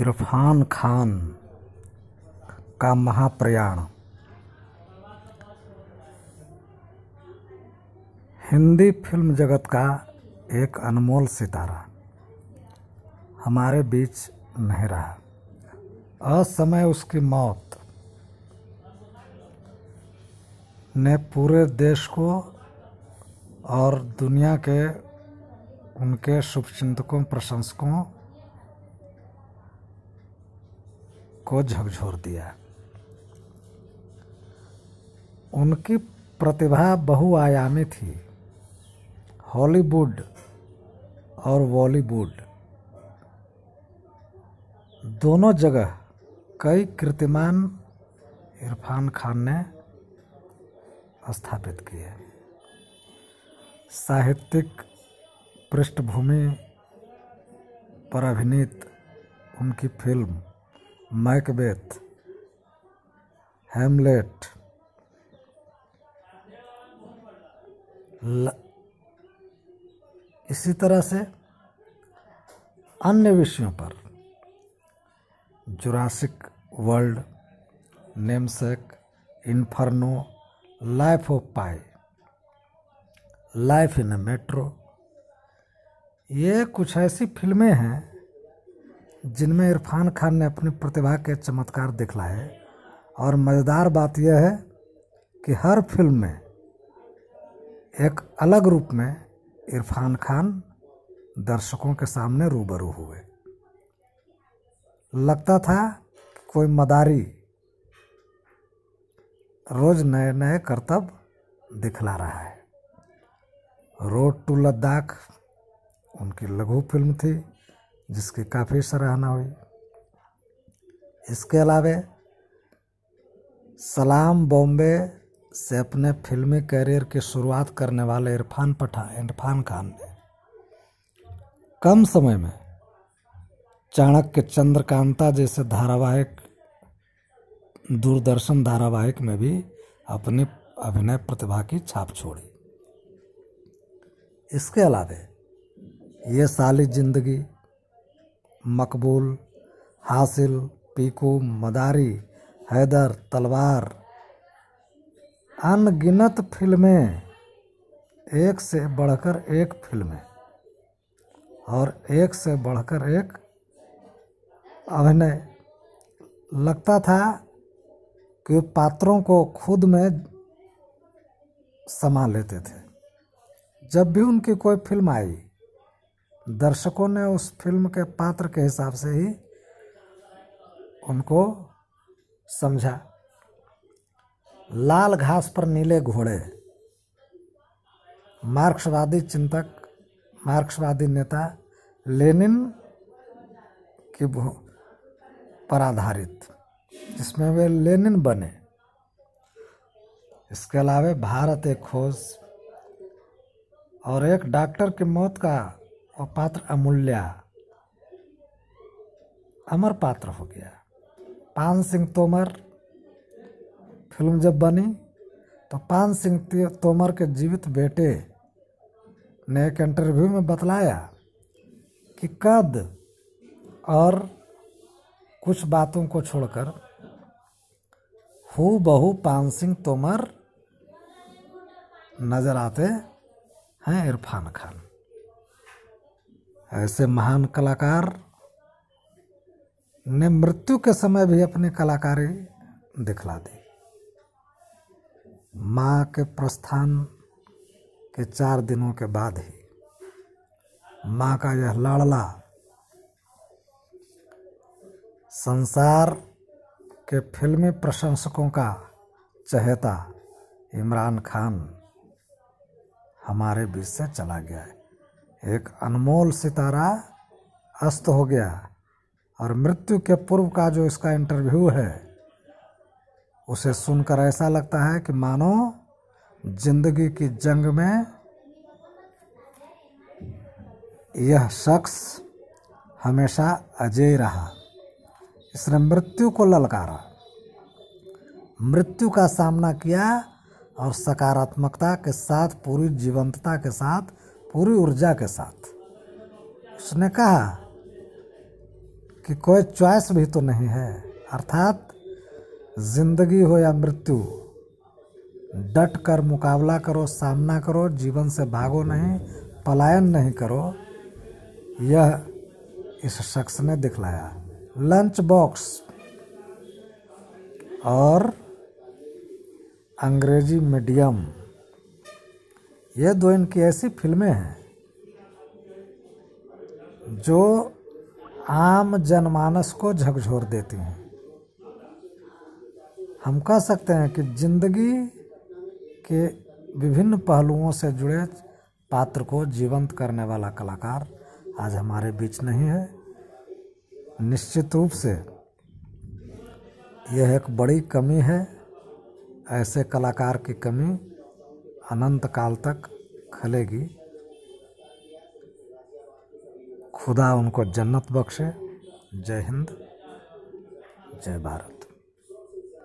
इरफान खान का महाप्रयाण। हिंदी फ़िल्म जगत का एक अनमोल सितारा। हमारे बीच नहीं रहा। असमय उसकी मौत ने पूरे देश को और दुनिया के उनके शुभचिंतकों, प्रशंसकों को झकझोर दिया। उनकी प्रतिभा बहुआयामी थी। हॉलीवुड और बॉलीवुड। दोनों जगह कई कीर्तिमान इरफान खान ने स्थापित किए। साहित्यिक पृष्ठभूमि पर अभिनीत उनकी फ़िल्म मैकबेथ हेमलेट इसी तरह से अन्य विषयों पर Jurassic World Namesake Inferno Life of Pi Life in a Metro ये कुछ ऐसी फ़िल्में हैं जिनमें इरफान खान ने अपनी प्रतिभा के चमत्कार दिखलाए। और मज़ेदार बात यह है कि हर फ़िल्म में एक अलग रूप में इरफान खान दर्शकों के सामने रूबरू हुए। लगता था कि कोई मदारी रोज नए नए करतब दिखला रहा है। रोड टू लद्दाख उनकी लघु फ़िल्म थी। जिसकी काफ़ी सराहना हुई। इसके अलावे, सलाम बॉम्बे से अपने फिल्मी करियर की शुरुआत करने वाले इरफान पठान इरफान खान ने। कम समय में, चाणक्य चंद्रकांता जैसे धारावाहिक, दूरदर्शन धारावाहिक में भी अपनी अभिनय प्रतिभा की छाप छोड़ी। इसके अलावे, ये साली ज़िंदगी मकबूल, हासिल, पीकू, मदारी, हैदर, तलवार। अनगिनत फ़िल्में, एक से बढ़कर एक फ़िल्में, और एक से बढ़कर एक अभिनय। लगता था कि पात्रों को खुद में समा लेते थे। जब भी उनकी कोई फ़िल्म आई दर्शकों ने उस फ़िल्म के पात्र के हिसाब से ही उनको समझा। लाल घास पर नीले घोड़े। मार्क्सवादी चिंतक, मार्क्सवादी नेता लेनिन की पर आधारित, जिसमें वे लेनिन बने। इसके अलावा भारत एक खोज और एक डॉक्टर की मौत का वो पात्र अमूल्या। अमर पात्र हो गया। पान सिंह तोमर, फ़िल्म जब बनी तो पान सिंह तोमर के जीवित बेटे ने एक इंटरव्यू में बतलाया कि कद और कुछ बातों को छोड़कर हु बहु पान सिंह तोमर नज़र आते हैं इरफान खान। ऐसे महान कलाकार ने मृत्यु के समय भी अपनी कलाकारी दिखला दी। माँ के प्रस्थान के चार दिनों के बाद ही माँ का यह लाड़ला संसार के फिल्मी प्रशंसकों का चहेता इमरान खान हमारे बीच से चला गया है। एक अनमोल सितारा अस्त हो गया और मृत्यु के पूर्व का जो इसका इंटरव्यू है, उसे सुनकर ऐसा लगता है कि मानो ज़िंदगी की जंग में यह शख्स हमेशा अजय रहा। इसने मृत्यु को ललकारा। मृत्यु का सामना किया और सकारात्मकता के साथ, पूरी जीवंतता के साथ पूरी ऊर्जा के साथ। उसने कहा कि कोई चॉइस भी तो नहीं है, अर्थात ज़िंदगी हो या मृत्यु, डट कर मुकाबला करो, सामना करो, जीवन से भागो नहीं, पलायन नहीं करो, यह इस शख्स ने दिखलाया। लंच बॉक्स और अंग्रेज़ी मीडियम। ये दो इनकी ऐसी फ़िल्में हैं जो आम जनमानस को झकझोर देती हैं। हम कह सकते हैं कि ज़िंदगी के विभिन्न पहलुओं से जुड़े पात्र को जीवंत करने वाला कलाकार आज हमारे बीच नहीं है। निश्चित रूप से यह एक बड़ी कमी है। ऐसे कलाकार की कमी अनंत काल तक खलेगी। खुदा उनको जन्नत बख्शे। जय हिंद। जय भारत।